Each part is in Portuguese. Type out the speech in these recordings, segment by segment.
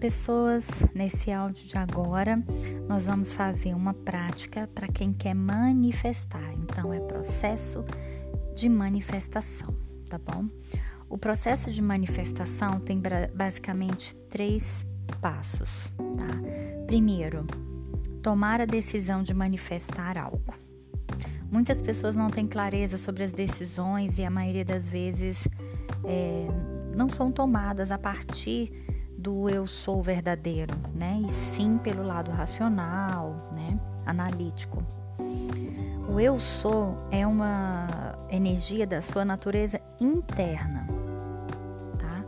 pessoas, nesse áudio de agora, nós vamos fazer uma prática para quem quer manifestar. Então, é processo de manifestação, tá bom? O processo de manifestação tem basicamente três passos, tá? Primeiro, tomar a decisão de manifestar algo. Muitas pessoas não têm clareza sobre as decisões e a maioria das vezes é, não são tomadas a partir do eu sou verdadeiro, né? E sim pelo lado racional, né? Analítico. O eu sou é uma energia da sua natureza interna, tá?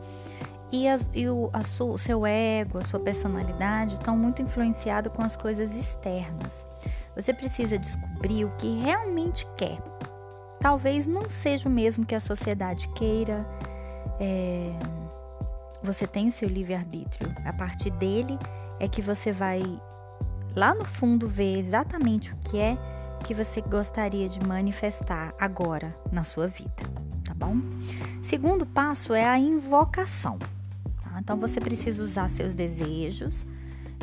E, a, e o, a o seu ego, a sua personalidade estão muito influenciados com as coisas externas. Você precisa descobrir o que realmente quer. Talvez não seja o mesmo que a sociedade queira. É, você tem o seu livre-arbítrio. A partir dele é que você vai lá no fundo ver exatamente o que é que você gostaria de manifestar agora na sua vida, tá bom? Segundo passo é a invocação. Tá? Então você precisa usar seus desejos,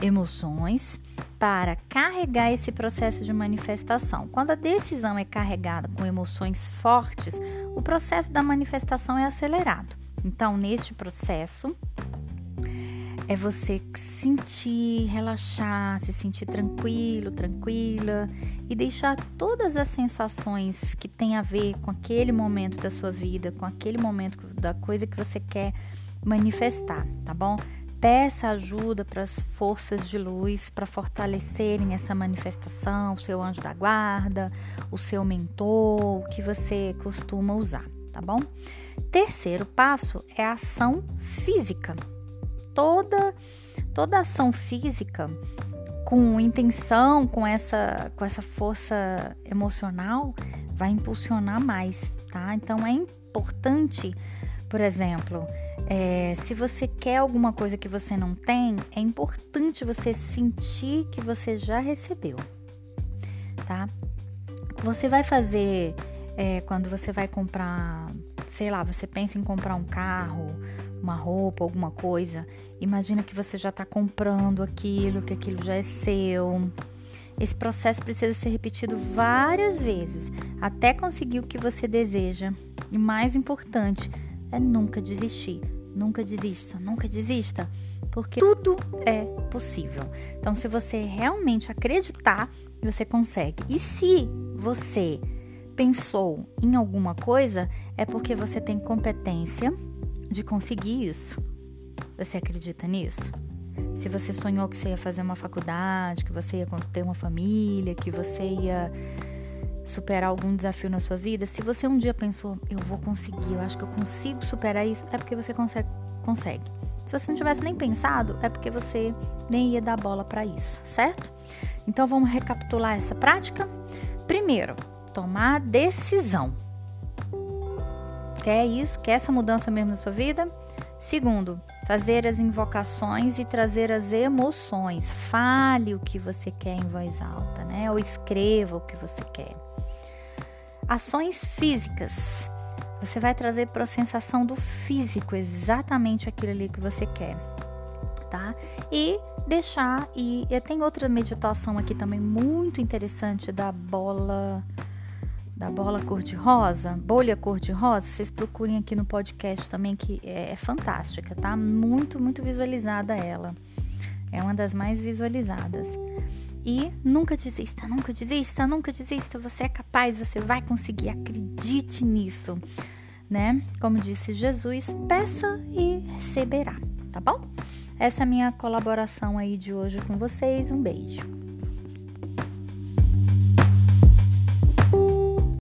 emoções para carregar esse processo de manifestação. Quando a decisão é carregada com emoções fortes, o processo da manifestação é acelerado. Então, neste processo, é você sentir, relaxar, se sentir tranquilo, tranquila e deixar todas as sensações que tem a ver com aquele momento da sua vida, com aquele momento da coisa que você quer manifestar, tá bom? Peça ajuda para as forças de luz para fortalecerem essa manifestação, o seu anjo da guarda, o seu mentor, o que você costuma usar, tá bom? Terceiro passo é a ação física. Toda toda ação física com intenção, com essa com essa força emocional, vai impulsionar mais, tá? Então é importante, por exemplo, é, se você quer alguma coisa que você não tem, é importante você sentir que você já recebeu, tá? Você vai fazer é, quando você vai comprar sei lá, você pensa em comprar um carro, uma roupa, alguma coisa, imagina que você já está comprando aquilo, que aquilo já é seu. Esse processo precisa ser repetido várias vezes até conseguir o que você deseja. E mais importante é nunca desistir. Nunca desista, nunca desista, porque tudo é possível. Então, se você realmente acreditar, você consegue. E se você pensou em alguma coisa, é porque você tem competência de conseguir isso. Você acredita nisso? Se você sonhou que você ia fazer uma faculdade, que você ia ter uma família, que você ia superar algum desafio na sua vida, se você um dia pensou, eu vou conseguir, eu acho que eu consigo superar isso, é porque você consegue. consegue. Se você não tivesse nem pensado, é porque você nem ia dar bola para isso, certo? Então vamos recapitular essa prática. Primeiro, tomar decisão. Quer isso? Quer essa mudança mesmo na sua vida? Segundo, fazer as invocações e trazer as emoções. Fale o que você quer em voz alta, né? Ou escreva o que você quer. Ações físicas. Você vai trazer para a sensação do físico exatamente aquilo ali que você quer, tá? E deixar e, tem outra meditação aqui também muito interessante da bola da bola cor-de-rosa, bolha cor-de-rosa, vocês procurem aqui no podcast também, que é, é, fantástica, tá? Muito, muito visualizada ela. É uma das mais visualizadas. E nunca desista, nunca desista, nunca desista. Você é capaz, você vai conseguir, acredite nisso, né? Como disse Jesus, peça e receberá, tá bom? Essa é a minha colaboração aí de hoje com vocês. Um beijo.